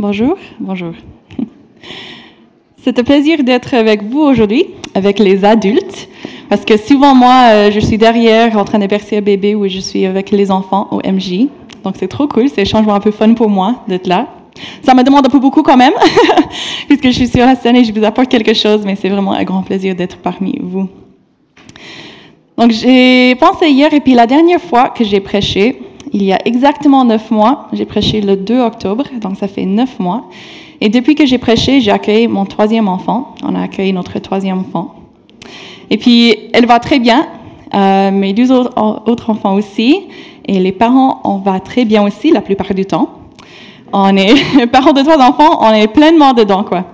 Bonjour. Bonjour. C'est un plaisir d'être avec vous aujourd'hui, avec les adultes, parce que souvent moi, euh, je suis derrière en train de bercer un bébé ou je suis avec les enfants au MJ. Donc c'est trop cool, c'est un changement un peu fun pour moi d'être là. Ça me demande un peu beaucoup quand même, puisque je suis sur la scène et je vous apporte quelque chose, mais c'est vraiment un grand plaisir d'être parmi vous. Donc j'ai pensé hier, et puis la dernière fois que j'ai prêché, il y a exactement neuf mois, j'ai prêché le 2 octobre, donc ça fait neuf mois. Et depuis que j'ai prêché, j'ai accueilli mon troisième enfant. On a accueilli notre troisième enfant. Et puis, elle va très bien. Euh, mes deux autres enfants aussi. Et les parents, on va très bien aussi la plupart du temps. On est parents de trois enfants, on est pleinement dedans, quoi.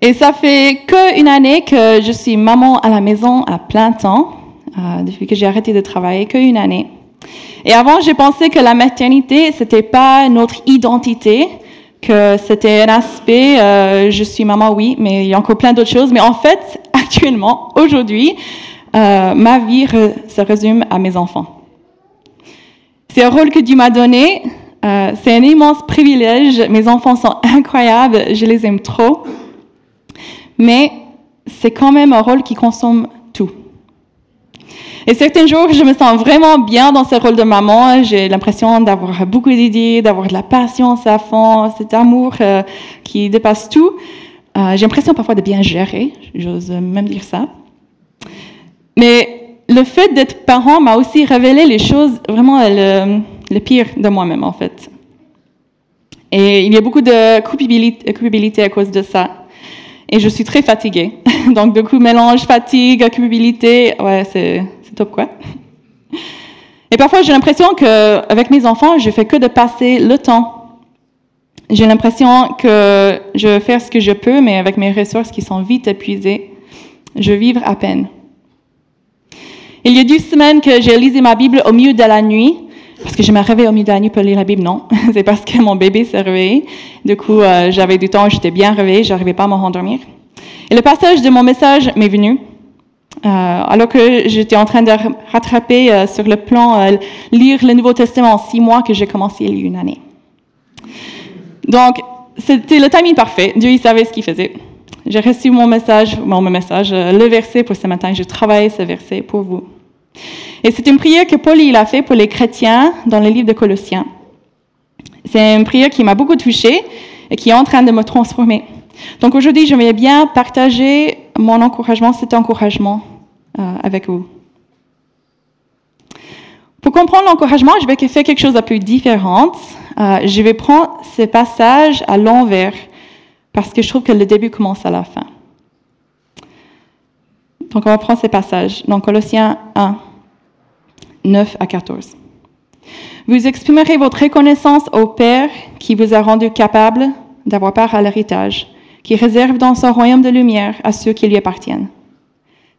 Et ça fait qu'une année que je suis maman à la maison à plein temps, euh, depuis que j'ai arrêté de travailler, qu'une année. Et avant, j'ai pensé que la maternité, c'était pas notre identité, que c'était un aspect, euh, je suis maman, oui, mais il y a encore plein d'autres choses. Mais en fait, actuellement, aujourd'hui, euh, ma vie se résume à mes enfants. C'est un rôle que Dieu m'a donné. Euh, c'est un immense privilège. Mes enfants sont incroyables. Je les aime trop. Mais c'est quand même un rôle qui consomme. Et certains jours, je me sens vraiment bien dans ce rôle de maman. J'ai l'impression d'avoir beaucoup d'idées, d'avoir de la patience à fond, cet amour euh, qui dépasse tout. Euh, j'ai l'impression parfois de bien gérer, j'ose même dire ça. Mais le fait d'être parent m'a aussi révélé les choses, vraiment le, pire de moi-même en fait. Et il y a beaucoup de culpabilité, culpabilité à cause de ça. Et je suis très fatiguée. Donc, du coup, mélange fatigue, culpabilité, ouais, c'est Et parfois, j'ai l'impression qu'avec mes enfants, je fais que de passer le temps. J'ai l'impression que je faire ce que je peux, mais avec mes ressources qui sont vite épuisées, je vivre à peine. Il y a deux semaines que j'ai lisé ma Bible au milieu de la nuit, parce que je me réveille au milieu de la nuit pour lire la Bible, non? C'est parce que mon bébé s'est réveillé. Du coup, euh, j'avais du temps, j'étais bien réveillée, j'arrivais pas à me rendormir. Et le passage de mon message m'est venu. Euh, alors que j'étais en train de rattraper euh, sur le plan, euh, lire le Nouveau Testament en six mois que j'ai commencé il y a une année. Donc, c'était le timing parfait. Dieu, il savait ce qu'il faisait. J'ai reçu mon message, mon message, le verset pour ce matin. J'ai travaillé ce verset pour vous. Et c'est une prière que Paul il a fait pour les chrétiens dans le livre de Colossiens. C'est une prière qui m'a beaucoup touchée et qui est en train de me transformer. Donc aujourd'hui, j'aimerais bien partager mon encouragement, cet encouragement euh, avec vous. Pour comprendre l'encouragement, je vais faire quelque chose d'un peu différent. Euh, je vais prendre ces passages à l'envers parce que je trouve que le début commence à la fin. Donc on va prendre ces passages. Donc Colossiens 1, 9 à 14. Vous exprimerez votre reconnaissance au Père qui vous a rendu capable d'avoir part à l'héritage qui réserve dans son royaume de lumière à ceux qui lui appartiennent.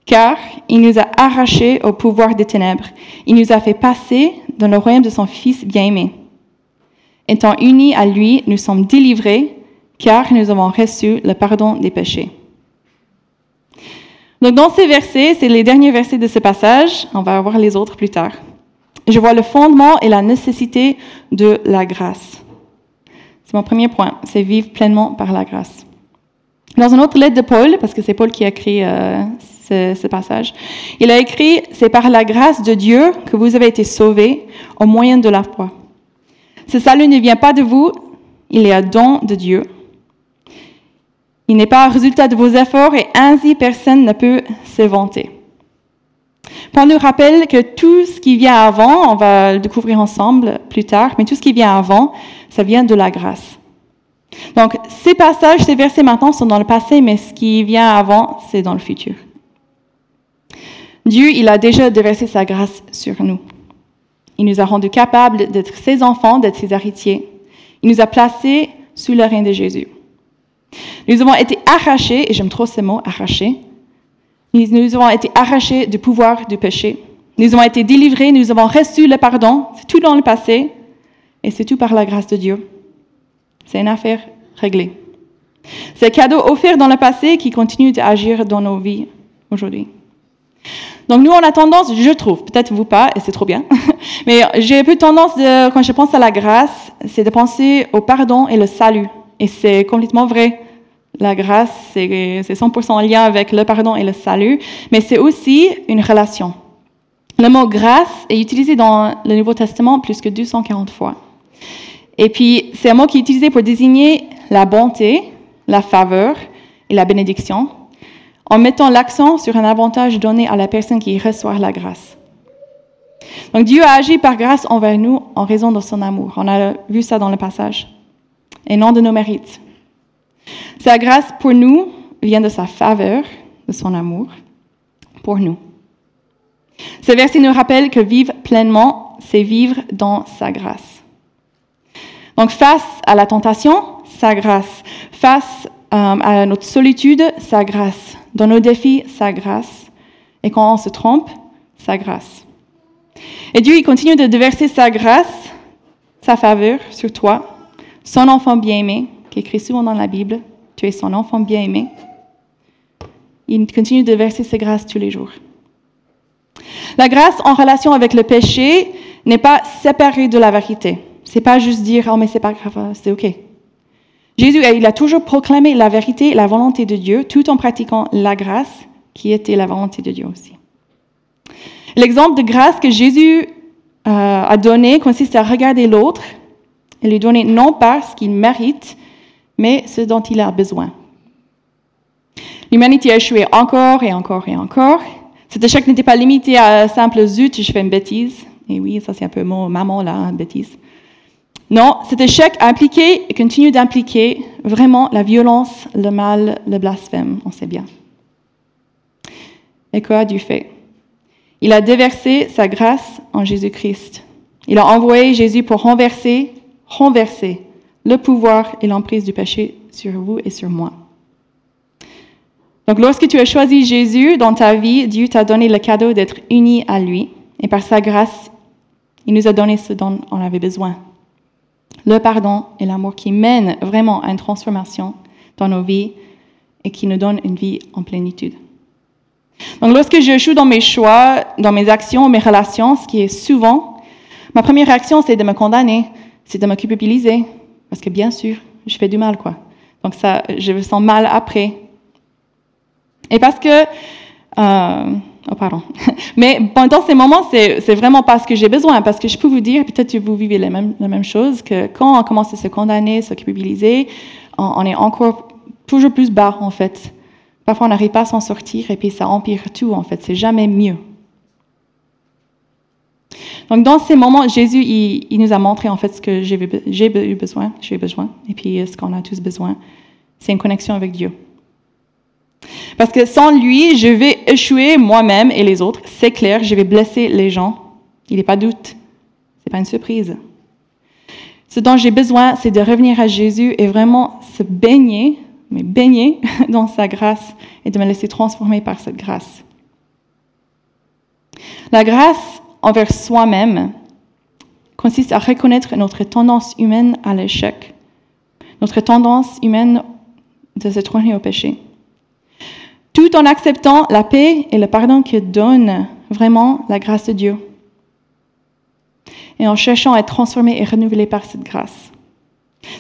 Car il nous a arrachés au pouvoir des ténèbres, il nous a fait passer dans le royaume de son Fils bien-aimé. Étant unis à lui, nous sommes délivrés, car nous avons reçu le pardon des péchés. Donc dans ces versets, c'est les derniers versets de ce passage, on va voir les autres plus tard. Je vois le fondement et la nécessité de la grâce. C'est mon premier point, c'est vivre pleinement par la grâce. Dans une autre lettre de Paul, parce que c'est Paul qui a écrit euh, ce, passage, il a écrit C'est par la grâce de Dieu que vous avez été sauvés au moyen de la foi. Ce salut ne vient pas de vous, il est un don de Dieu. Il n'est pas un résultat de vos efforts et ainsi personne ne peut se vanter. Paul nous rappelle que tout ce qui vient avant, on va le découvrir ensemble plus tard, mais tout ce qui vient avant, ça vient de la grâce. Donc, ces passages, ces versets maintenant sont dans le passé, mais ce qui vient avant, c'est dans le futur. Dieu, il a déjà déversé sa grâce sur nous. Il nous a rendus capables d'être ses enfants, d'être ses héritiers. Il nous a placés sous le règne de Jésus. Nous avons été arrachés, et j'aime trop ce mot, arrachés. Nous avons été arrachés du pouvoir du péché. Nous avons été délivrés, nous avons reçu le pardon. C'est tout dans le passé, et c'est tout par la grâce de Dieu. C'est une affaire réglée. C'est cadeau offert dans le passé qui continue d'agir dans nos vies aujourd'hui. Donc nous, on a tendance, je trouve, peut-être vous pas, et c'est trop bien, mais j'ai peu tendance, de, quand je pense à la grâce, c'est de penser au pardon et le salut. Et c'est complètement vrai. La grâce, c'est 100% en lien avec le pardon et le salut, mais c'est aussi une relation. Le mot grâce est utilisé dans le Nouveau Testament plus que 240 fois. Et puis, c'est un mot qui est utilisé pour désigner la bonté, la faveur et la bénédiction, en mettant l'accent sur un avantage donné à la personne qui reçoit la grâce. Donc Dieu a agi par grâce envers nous en raison de son amour. On a vu ça dans le passage. Et non de nos mérites. Sa grâce pour nous vient de sa faveur, de son amour, pour nous. Ce verset nous rappelle que vivre pleinement, c'est vivre dans sa grâce. Donc face à la tentation, sa grâce. Face euh, à notre solitude, sa grâce. Dans nos défis, sa grâce. Et quand on se trompe, sa grâce. Et Dieu, il continue de déverser sa grâce, sa faveur sur toi, son enfant bien-aimé, qui écrit souvent dans la Bible. Tu es son enfant bien-aimé. Il continue de verser sa grâce tous les jours. La grâce en relation avec le péché n'est pas séparée de la vérité. C'est pas juste dire oh mais c'est pas grave, c'est ok. Jésus il a toujours proclamé la vérité, la volonté de Dieu, tout en pratiquant la grâce qui était la volonté de Dieu aussi. L'exemple de grâce que Jésus euh, a donné consiste à regarder l'autre et lui donner non pas ce qu'il mérite, mais ce dont il a besoin. L'humanité a échoué encore et encore et encore. Cet échec n'était pas limité à un simple zut, je fais une bêtise. Et oui, ça c'est un peu mon maman là, une bêtise. Non, cet échec a impliqué et continue d'impliquer vraiment la violence, le mal, le blasphème, on sait bien. Et quoi a Dieu fait? Il a déversé sa grâce en Jésus-Christ. Il a envoyé Jésus pour renverser, renverser le pouvoir et l'emprise du péché sur vous et sur moi. Donc lorsque tu as choisi Jésus dans ta vie, Dieu t'a donné le cadeau d'être uni à lui. Et par sa grâce, il nous a donné ce dont on avait besoin. Le pardon et l'amour qui mènent vraiment à une transformation dans nos vies et qui nous donnent une vie en plénitude. Donc, lorsque je joue dans mes choix, dans mes actions, mes relations, ce qui est souvent, ma première réaction, c'est de me condamner, c'est de me culpabiliser. Parce que bien sûr, je fais du mal, quoi. Donc, ça, je me sens mal après. Et parce que, euh, oh pardon. Mais pendant ces moments, c'est, c'est vraiment pas ce que j'ai besoin, parce que je peux vous dire, peut-être que vous vivez la même, chose, que quand on commence à se condamner, se culpabiliser, on est encore toujours plus bas, en fait. Parfois, on n'arrive pas à s'en sortir et puis ça empire tout, en fait. C'est jamais mieux. Donc, dans ces moments, Jésus, il, nous a montré, en fait, ce que j'ai eu besoin, j'ai besoin, et puis ce qu'on a tous besoin. C'est une connexion avec Dieu. Parce que sans lui, je vais échouer moi-même et les autres. C'est clair, je vais blesser les gens. Il n'est pas doute. Ce n'est pas une surprise. Ce dont j'ai besoin, c'est de revenir à Jésus et vraiment se baigner mais baigner dans sa grâce et de me laisser transformer par cette grâce. La grâce envers soi-même consiste à reconnaître notre tendance humaine à l'échec, notre tendance humaine de se tourner au péché, tout en acceptant la paix et le pardon que donne vraiment la grâce de Dieu, et en cherchant à être transformé et renouvelé par cette grâce.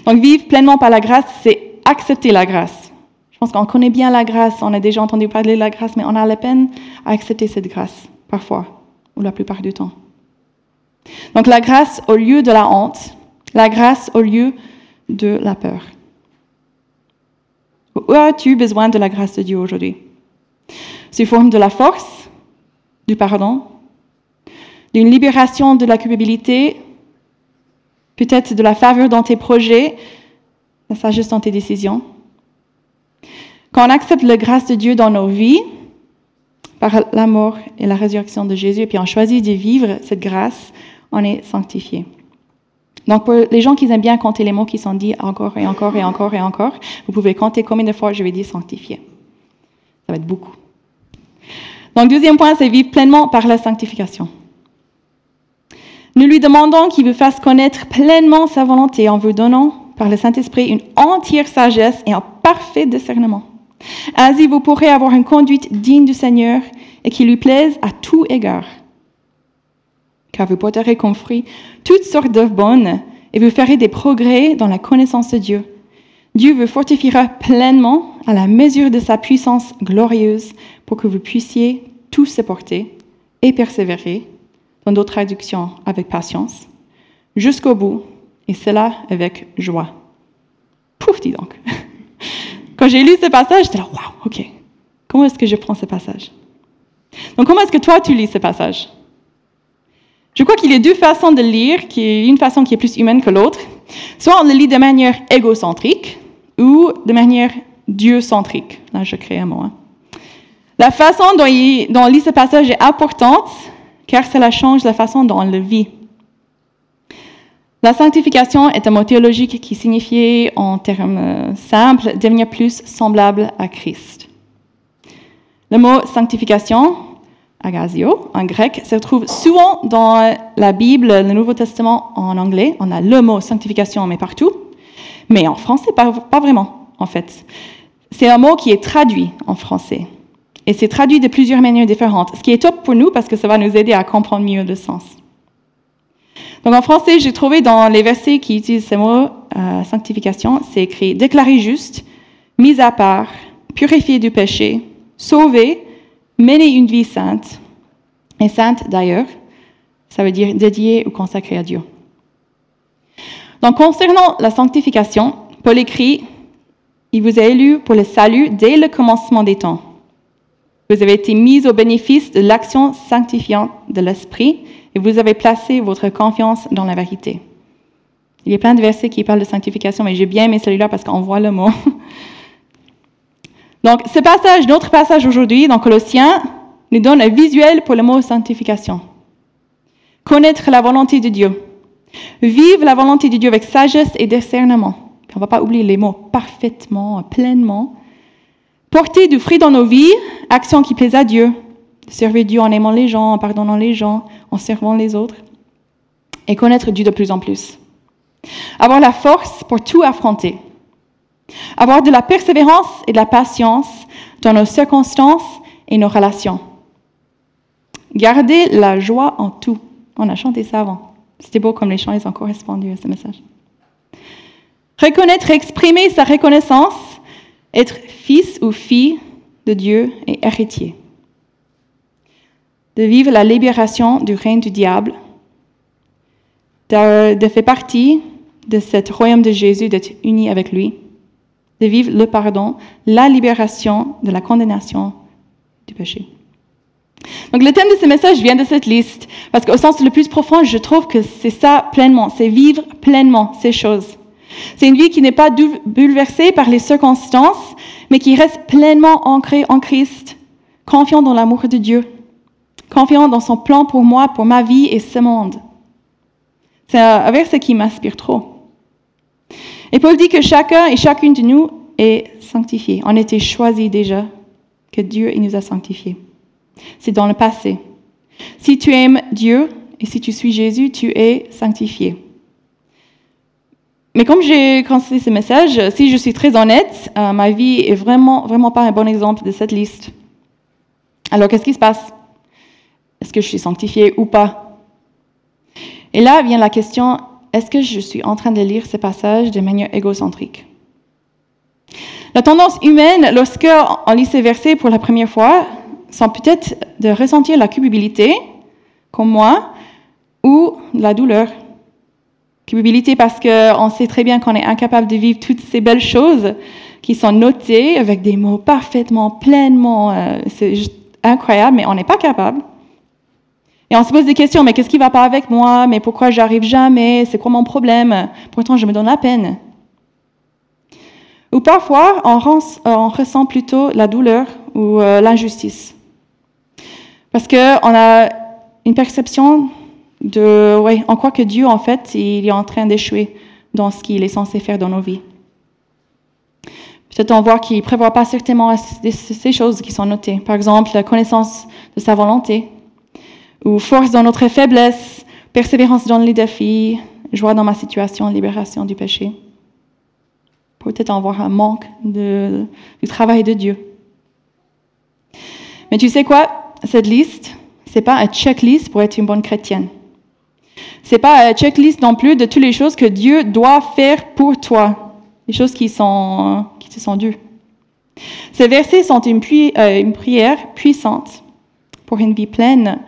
Donc vivre pleinement par la grâce, c'est accepter la grâce. Je pense qu'on connaît bien la grâce, on a déjà entendu parler de la grâce, mais on a la peine à accepter cette grâce, parfois, ou la plupart du temps. Donc la grâce au lieu de la honte, la grâce au lieu de la peur. Où as-tu besoin de la grâce de Dieu aujourd'hui? Sous forme de la force, du pardon, d'une libération de la culpabilité, peut-être de la faveur dans tes projets, la sagesse dans tes décisions. Quand on accepte la grâce de Dieu dans nos vies, par l'amour et la résurrection de Jésus, et puis on choisit de vivre cette grâce, on est sanctifié. Donc, pour les gens qui aiment bien compter les mots qui sont dits encore et encore et encore et encore, vous pouvez compter combien de fois je vais dire sanctifié. Ça va être beaucoup. Donc, deuxième point, c'est vivre pleinement par la sanctification. Nous lui demandons qu'il vous fasse connaître pleinement sa volonté en vous donnant par le Saint-Esprit une entière sagesse et un parfait discernement. Ainsi, vous pourrez avoir une conduite digne du Seigneur et qui lui plaise à tout égard. Car vous porterez comme fruit toutes sortes d'œuvres bonnes et vous ferez des progrès dans la connaissance de Dieu. Dieu vous fortifiera pleinement à la mesure de sa puissance glorieuse pour que vous puissiez tout supporter et persévérer, dans d'autres traductions avec patience, jusqu'au bout, et cela avec joie. Pouf, dis donc. Quand j'ai lu ce passage, j'étais là, waouh, ok. Comment est-ce que je prends ce passage? Donc, comment est-ce que toi, tu lis ce passage? Je crois qu'il y a deux façons de lire, qui est une façon qui est plus humaine que l'autre. Soit on le lit de manière égocentrique ou de manière dieu-centrique. Là, je crée un mot. Hein. La façon dont, dont on lit ce passage est importante, car cela change la façon dont on le vit. La sanctification est un mot théologique qui signifie, en termes euh, simples, devenir plus semblable à Christ. Le mot sanctification, agasio, en grec, se trouve souvent dans la Bible, le Nouveau Testament en anglais. On a le mot sanctification, mais partout. Mais en français, pas, vraiment, en fait. C'est un mot qui est traduit en français. Et c'est traduit de plusieurs manières différentes, ce qui est top pour nous parce que ça va nous aider à comprendre mieux le sens. Donc en français, j'ai trouvé dans les versets qui utilisent ce mot euh, sanctification, c'est écrit déclarer juste, mis à part, purifier du péché, sauver, mener une vie sainte. Et sainte d'ailleurs, ça veut dire dédiée ou consacrée à Dieu. Donc concernant la sanctification, Paul écrit, il vous a élu pour le salut dès le commencement des temps. Vous avez été mis au bénéfice de l'action sanctifiante de l'Esprit et vous avez placé votre confiance dans la vérité. Il y a plein de versets qui parlent de sanctification, mais j'ai bien aimé celui-là parce qu'on voit le mot. Donc, ce passage, notre passage aujourd'hui dans Colossiens, nous donne un visuel pour le mot sanctification. Connaître la volonté de Dieu. Vivre la volonté de Dieu avec sagesse et discernement. On ne va pas oublier les mots parfaitement, pleinement. Porter du fruit dans nos vies, action qui plaise à Dieu, servir Dieu en aimant les gens, en pardonnant les gens, en servant les autres, et connaître Dieu de plus en plus. Avoir la force pour tout affronter. Avoir de la persévérance et de la patience dans nos circonstances et nos relations. Garder la joie en tout. On a chanté ça avant. C'était beau comme les chants, ils ont correspondu à ce message. Reconnaître et exprimer sa reconnaissance, être fils ou fille de Dieu et héritier de vivre la libération du règne du diable, de, faire partie de ce royaume de Jésus, d'être uni avec lui, de vivre le pardon, la libération de la condamnation du péché. Donc le thème de ce message vient de cette liste, parce qu'au sens le plus profond, je trouve que c'est ça pleinement, c'est vivre pleinement ces choses. C'est une vie qui n'est pas bouleversée par les circonstances, mais qui reste pleinement ancrée en Christ, confiant dans l'amour de Dieu confiant dans son plan pour moi, pour ma vie et ce monde. C'est un verset qui m'inspire trop. Et Paul dit que chacun et chacune de nous est sanctifié. On était choisi déjà, que Dieu il nous a sanctifiés. C'est dans le passé. Si tu aimes Dieu et si tu suis Jésus, tu es sanctifié. Mais comme j'ai commencé ce message, si je suis très honnête, euh, ma vie est vraiment, vraiment pas un bon exemple de cette liste. Alors, qu'est-ce qui se passe? Est-ce que je suis sanctifié ou pas? Et là vient la question, est-ce que je suis en train de lire ce passage de manière égocentrique? La tendance humaine, lorsqu'on lit ces versets pour la première fois, sont peut-être de ressentir la culpabilité, comme moi, ou la douleur. Culpabilité parce qu'on sait très bien qu'on est incapable de vivre toutes ces belles choses qui sont notées avec des mots parfaitement, pleinement, euh, c'est incroyable, mais on n'est pas capable. Et on se pose des questions, mais qu'est-ce qui va pas avec moi? Mais pourquoi j'arrive jamais? C'est quoi mon problème? Pourtant, je me donne la peine. Ou parfois, on, ressent plutôt la douleur ou euh, l'injustice. Parce qu'on a une perception de, ouais, on croit que Dieu, en fait, il est en train d'échouer dans ce qu'il est censé faire dans nos vies. Peut-être on voit qu'il ne prévoit pas certainement ces choses qui sont notées. Par exemple, la connaissance de sa volonté, ou force dans notre faiblesse, persévérance dans les défis, joie dans ma situation, libération du péché. Peut-être avoir un manque du travail de Dieu. Mais tu sais quoi? Cette liste, c'est pas un checklist pour être une bonne chrétienne. C'est pas un checklist non plus de toutes les choses que Dieu doit faire pour toi, les choses qui sont qui te sont dues. Ces versets sont une, euh, une prière puissante pour une vie pleine,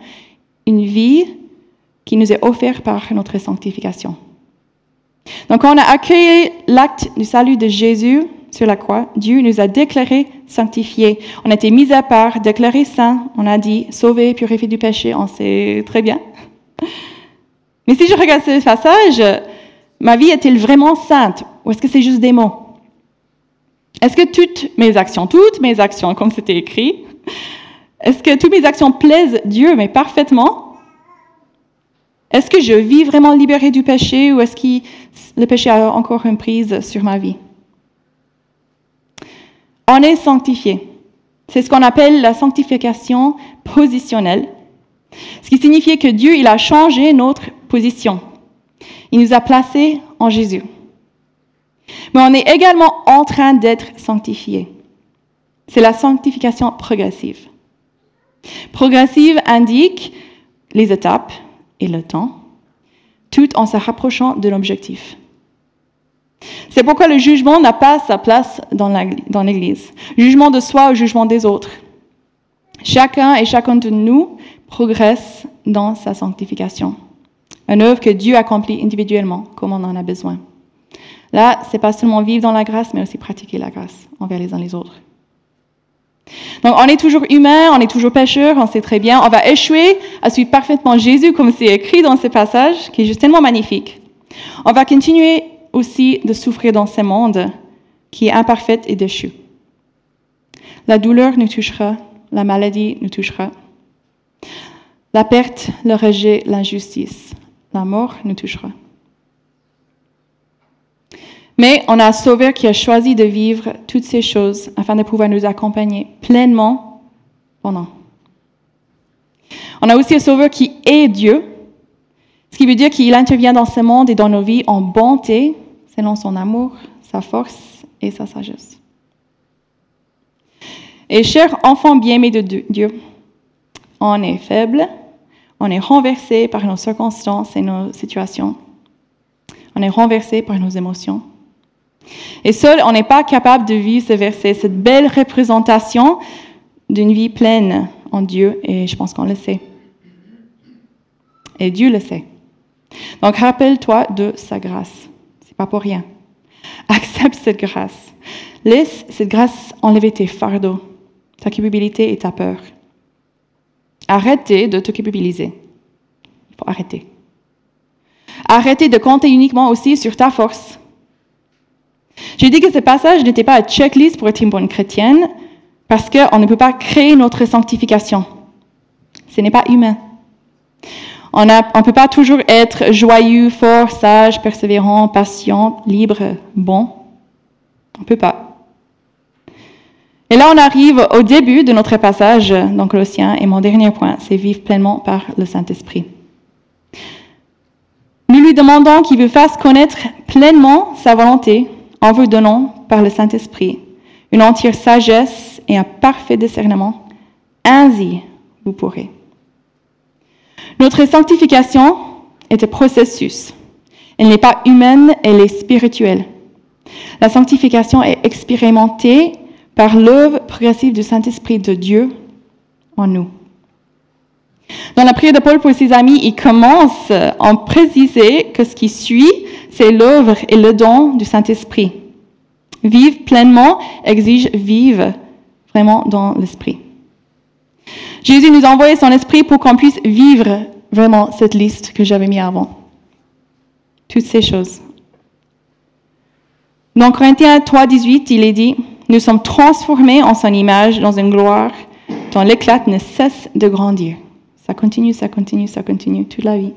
une vie qui nous est offerte par notre sanctification. Donc, on a accueilli l'acte du salut de Jésus sur la croix. Dieu nous a déclarés sanctifiés. On a été mis à part, déclarés saints. On a dit sauvés, purifiés du péché. On sait très bien. Mais si je regarde ce passage, ma vie est-elle vraiment sainte ou est-ce que c'est juste des mots? Est-ce que toutes mes actions, toutes mes actions, comme c'était écrit, est-ce que toutes mes actions plaisent Dieu, mais parfaitement? Est-ce que je vis vraiment libéré du péché ou est-ce que le péché a encore une prise sur ma vie? On est sanctifié. C'est ce qu'on appelle la sanctification positionnelle. Ce qui signifie que Dieu, il a changé notre position. Il nous a placés en Jésus. Mais on est également en train d'être sanctifiés. C'est la sanctification progressive. Progressive indique les étapes et le temps, tout en se rapprochant de l'objectif. C'est pourquoi le jugement n'a pas sa place dans l'Église. Jugement de soi ou jugement des autres. Chacun et chacun de nous progresse dans sa sanctification. Une œuvre que Dieu accomplit individuellement, comme on en a besoin. Là, c'est pas seulement vivre dans la grâce, mais aussi pratiquer la grâce envers les uns les autres. Donc, on est toujours humain, on est toujours pécheur, on sait très bien. On va échouer à suivre parfaitement Jésus, comme c'est écrit dans ce passage, qui est juste tellement magnifique. On va continuer aussi de souffrir dans ce monde qui est imparfait et déchu. La douleur nous touchera, la maladie nous touchera. La perte, le rejet, l'injustice, la mort nous touchera. Mais on a un Sauveur qui a choisi de vivre toutes ces choses afin de pouvoir nous accompagner pleinement pendant. On a aussi un Sauveur qui est Dieu, ce qui veut dire qu'il intervient dans ce monde et dans nos vies en bonté, selon son amour, sa force et sa sagesse. Et chers enfants bien-aimés de Dieu, on est faible, on est renversé par nos circonstances et nos situations. On est renversé par nos émotions. Et seul, on n'est pas capable de vivre ce verset, cette belle représentation d'une vie pleine en Dieu, et je pense qu'on le sait. Et Dieu le sait. Donc, rappelle-toi de sa grâce. C'est pas pour rien. Accepte cette grâce. Laisse cette grâce enlever tes fardeaux, ta culpabilité et ta peur. Arrêtez de te culpabiliser. Il faut arrêter. Arrêtez de compter uniquement aussi sur ta force j'ai dit que ce passage n'était pas un checklist pour être une bonne chrétienne, parce qu'on ne peut pas créer notre sanctification. Ce n'est pas humain. On ne peut pas toujours être joyeux, fort, sage, persévérant, patient, libre, bon. On ne peut pas. Et là, on arrive au début de notre passage dans Colossiens, et mon dernier point, c'est vivre pleinement par le Saint-Esprit. Nous lui demandons qu'il vous fasse connaître pleinement sa volonté en vous donnant par le Saint-Esprit une entière sagesse et un parfait discernement, ainsi vous pourrez. Notre sanctification est un processus. Elle n'est pas humaine, elle est spirituelle. La sanctification est expérimentée par l'œuvre progressive du Saint-Esprit de Dieu en nous. Dans la prière de Paul pour ses amis, il commence en préciser que ce qui suit, c'est l'œuvre et le don du Saint-Esprit. Vivre pleinement exige vivre vraiment dans l'esprit. Jésus nous a envoyé son esprit pour qu'on puisse vivre vraiment cette liste que j'avais mis avant. Toutes ces choses. Dans Corinthiens 3, 18, il est dit, nous sommes transformés en son image dans une gloire dont l'éclat ne cesse de grandir. Ça continue, ça continue, ça continue toute la vie.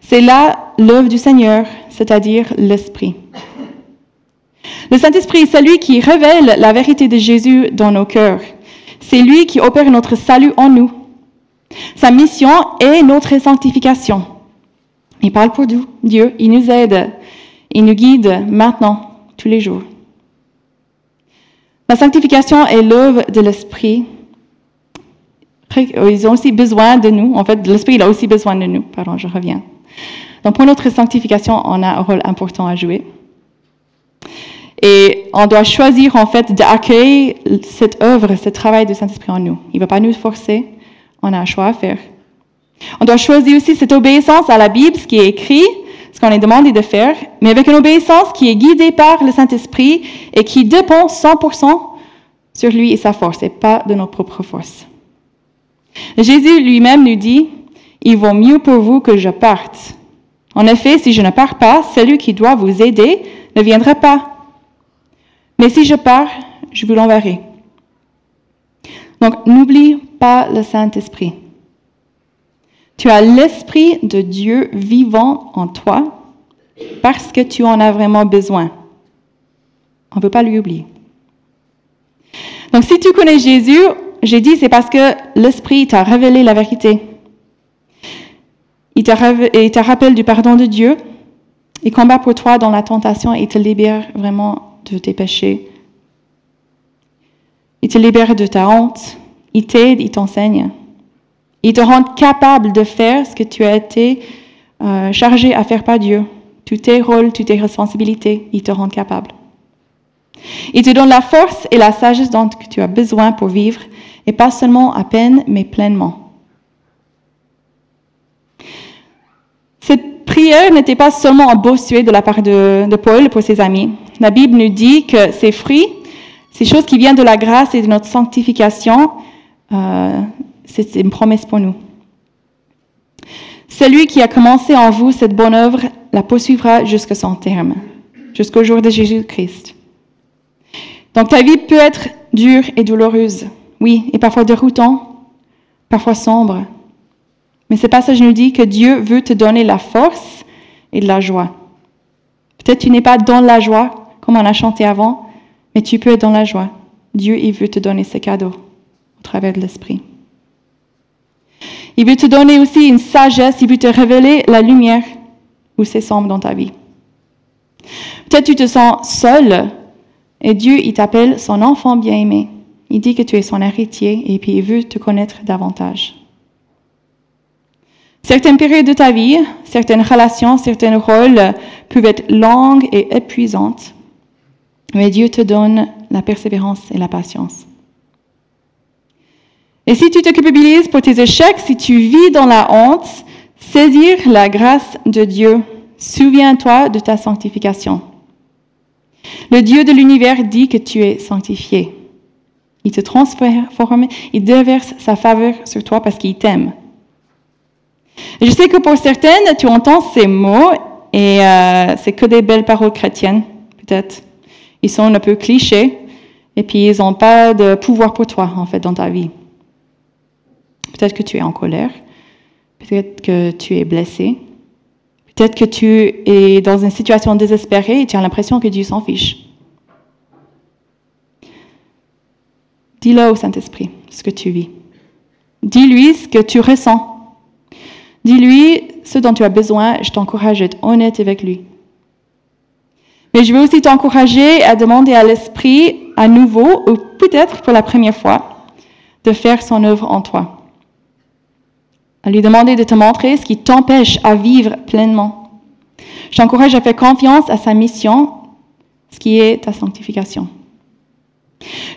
C'est là l'œuvre du Seigneur, c'est-à-dire l'Esprit. Le Saint-Esprit, c'est lui qui révèle la vérité de Jésus dans nos cœurs. C'est lui qui opère notre salut en nous. Sa mission est notre sanctification. Il parle pour nous. Dieu, il nous aide. Il nous guide maintenant, tous les jours. La sanctification est l'œuvre de l'Esprit ils ont aussi besoin de nous. En fait, l'Esprit, il a aussi besoin de nous. Pardon, je reviens. Donc pour notre sanctification, on a un rôle important à jouer. Et on doit choisir en fait d'accueillir cette œuvre, ce travail du Saint-Esprit en nous. Il ne va pas nous forcer, on a un choix à faire. On doit choisir aussi cette obéissance à la Bible, ce qui est écrit, ce qu'on est demandé de faire, mais avec une obéissance qui est guidée par le Saint-Esprit et qui dépend 100% sur lui et sa force, et pas de nos propres forces. Jésus lui-même nous dit, il vaut mieux pour vous que je parte. En effet, si je ne pars pas, celui qui doit vous aider ne viendra pas. Mais si je pars, je vous l'enverrai. Donc, n'oublie pas le Saint-Esprit. Tu as l'Esprit de Dieu vivant en toi parce que tu en as vraiment besoin. On ne peut pas lui oublier. Donc si tu connais Jésus, j'ai dit c'est parce que l'Esprit t'a révélé la vérité. Il te, rappelle du pardon de Dieu. Il combat pour toi dans la tentation et te libère vraiment de tes péchés. Il te libère de ta honte. Il t'aide, il t'enseigne. Il te rend capable de faire ce que tu as été euh, chargé à faire par Dieu. Tous tes rôles, toutes tes responsabilités, il te rend capable. Il te donne la force et la sagesse dont tu as besoin pour vivre, et pas seulement à peine, mais pleinement. Cette prière n'était pas seulement un beau souhait de la part de, Paul pour ses amis. La Bible nous dit que ces fruits, ces choses qui viennent de la grâce et de notre sanctification, euh, c'est une promesse pour nous. Celui qui a commencé en vous cette bonne œuvre la poursuivra jusqu'à son terme, jusqu'au jour de Jésus-Christ. Donc ta vie peut être dure et douloureuse, oui, et parfois déroutant, parfois sombre. Mais ce passage nous dit que Dieu veut te donner la force et de la joie. Peut-être tu n'es pas dans la joie, comme on a chanté avant, mais tu peux être dans la joie. Dieu, il veut te donner ce cadeau au travers de l'Esprit. Il veut te donner aussi une sagesse, il veut te révéler la lumière où c'est sombre dans ta vie. Peut-être tu te sens seul et Dieu, il t'appelle son enfant bien-aimé. Il dit que tu es son héritier et puis il veut te connaître davantage. Certaines périodes de ta vie, certaines relations, certains rôles peuvent être longues et épuisantes, mais Dieu te donne la persévérance et la patience. Et si tu te culpabilises pour tes échecs, si tu vis dans la honte, saisir la grâce de Dieu. Souviens-toi de ta sanctification. Le Dieu de l'univers dit que tu es sanctifié. Il te transforme, il déverse sa faveur sur toi parce qu'il t'aime. Je sais que pour certaines, tu entends ces mots et euh, c'est que des belles paroles chrétiennes, peut-être. Ils sont un peu clichés et puis ils n'ont pas de pouvoir pour toi, en fait, dans ta vie. Peut-être que tu es en colère. Peut-être que tu es blessé. Peut-être que tu es dans une situation désespérée et tu as l'impression que Dieu s'en fiche. Dis-le au Saint-Esprit ce que tu vis. Dis-lui ce que tu ressens. Dis-lui ce dont tu as besoin. Je t'encourage à être honnête avec lui. Mais je veux aussi t'encourager à demander à l'Esprit à nouveau, ou peut-être pour la première fois, de faire son œuvre en toi à lui demander de te montrer ce qui t'empêche à vivre pleinement. Je t'encourage à faire confiance à sa mission, ce qui est ta sanctification.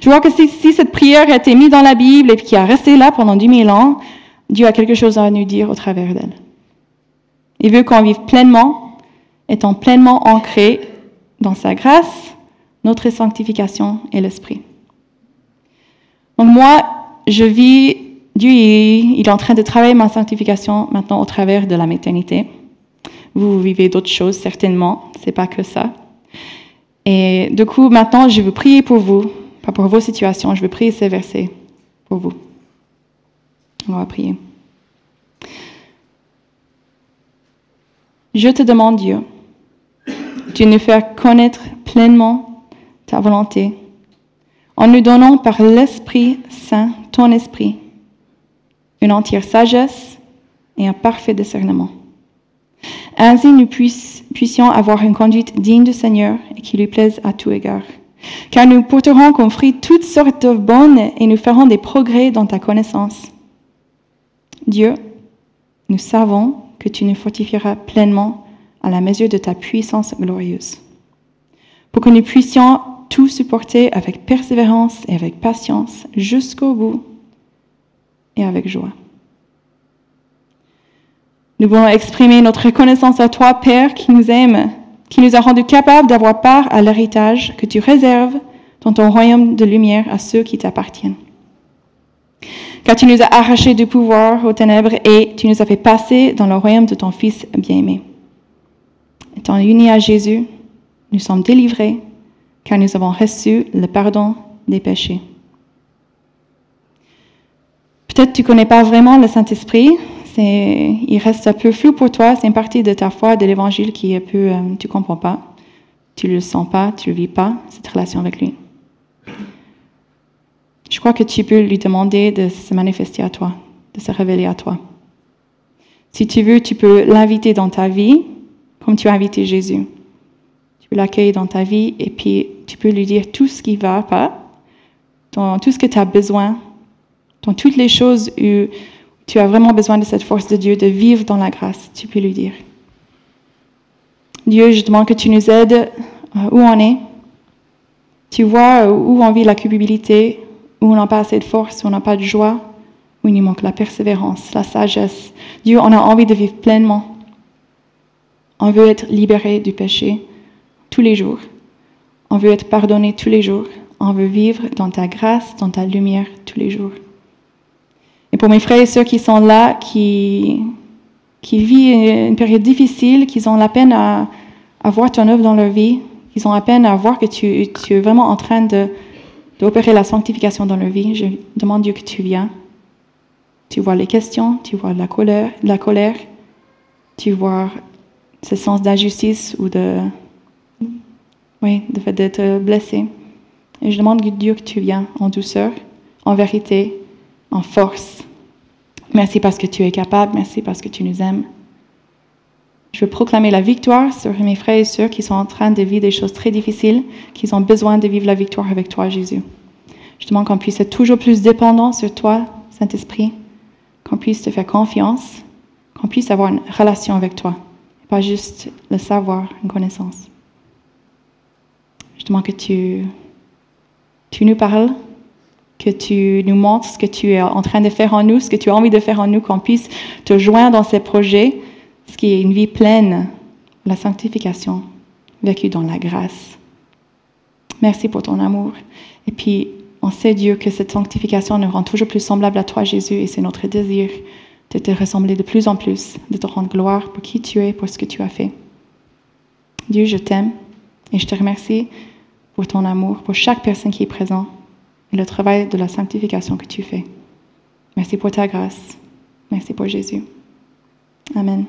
Je vois que si, cette prière a été mise dans la Bible et qui a resté là pendant 2000 ans, Dieu a quelque chose à nous dire au travers d'elle. Il veut qu'on vive pleinement, étant pleinement ancré dans sa grâce, notre sanctification et l'esprit. Donc moi, je vis Dieu est en train de travailler ma sanctification maintenant au travers de la maternité. Vous, vivez d'autres choses, certainement. C'est pas que ça. Et du coup, maintenant, je veux prier pour vous, pas pour vos situations. Je veux prier ces versets pour vous. On va prier. Je te demande, Dieu, de nous faire connaître pleinement ta volonté en nous donnant par l'Esprit Saint, ton Esprit, une entière sagesse et un parfait discernement. Ainsi, nous puissions avoir une conduite digne du Seigneur et qui lui plaise à tout égard. Car nous porterons comme fruit toutes sortes d'œuvres bonnes et nous ferons des progrès dans ta connaissance. Dieu, nous savons que tu nous fortifieras pleinement à la mesure de ta puissance glorieuse, pour que nous puissions tout supporter avec persévérance et avec patience jusqu'au bout et avec joie. Nous voulons exprimer notre reconnaissance à toi, Père, qui nous aime, qui nous a rendus capables d'avoir part à l'héritage que tu réserves dans ton royaume de lumière à ceux qui t'appartiennent. Car tu nous as arrachés du pouvoir aux ténèbres et tu nous as fait passer dans le royaume de ton Fils bien-aimé. Étant unis à Jésus, nous sommes délivrés car nous avons reçu le pardon des péchés. Peut-être tu ne connais pas vraiment le Saint-Esprit, il reste un peu flou pour toi, c'est une partie de ta foi, de l'Évangile qui est peu, euh, tu ne comprends pas, tu ne le sens pas, tu ne vis pas, cette relation avec lui. Je crois que tu peux lui demander de se manifester à toi, de se révéler à toi. Si tu veux, tu peux l'inviter dans ta vie, comme tu as invité Jésus. Tu peux l'accueillir dans ta vie et puis tu peux lui dire tout ce qui ne va pas, dans tout ce que tu as besoin, dans toutes les choses où tu as vraiment besoin de cette force de Dieu, de vivre dans la grâce, tu peux lui dire. Dieu, je demande que tu nous aides euh, où on est. Tu vois où on vit la culpabilité, où on n'a pas assez de force, où on n'a pas de joie, où il nous manque la persévérance, la sagesse. Dieu, on a envie de vivre pleinement. On veut être libéré du péché tous les jours. On veut être pardonné tous les jours. On veut vivre dans ta grâce, dans ta lumière tous les jours. Pour mes frères et sœurs qui sont là, qui, qui vivent une période difficile, qui ont la peine à, à voir ton œuvre dans leur vie, qui ont la peine à voir que tu, tu es vraiment en train de, d'opérer la sanctification dans leur vie, je demande Dieu que tu viens. Tu vois les questions, tu vois la colère, la colère tu vois ce sens d'injustice ou de, oui, de fait d'être blessé. Et je demande Dieu que tu viens en douceur, en vérité, en force. Merci parce que tu es capable, merci parce que tu nous aimes. Je veux proclamer la victoire sur mes frères et sœurs qui sont en train de vivre des choses très difficiles, qui ont besoin de vivre la victoire avec toi, Jésus. Je demande qu'on puisse être toujours plus dépendant sur toi, Saint-Esprit, qu'on puisse te faire confiance, qu'on puisse avoir une relation avec toi, pas juste le savoir, une connaissance. Je demande que tu, tu nous parles que tu nous montres ce que tu es en train de faire en nous, ce que tu as envie de faire en nous, qu'on puisse te joindre dans ces projets, ce qui est une vie pleine, la sanctification, vécue dans la grâce. Merci pour ton amour. Et puis, on sait, Dieu, que cette sanctification nous rend toujours plus semblable à toi, Jésus, et c'est notre désir de te ressembler de plus en plus, de te rendre gloire pour qui tu es, pour ce que tu as fait. Dieu, je t'aime et je te remercie pour ton amour, pour chaque personne qui est présente et le travail de la sanctification que tu fais. Merci pour ta grâce. Merci pour Jésus. Amen.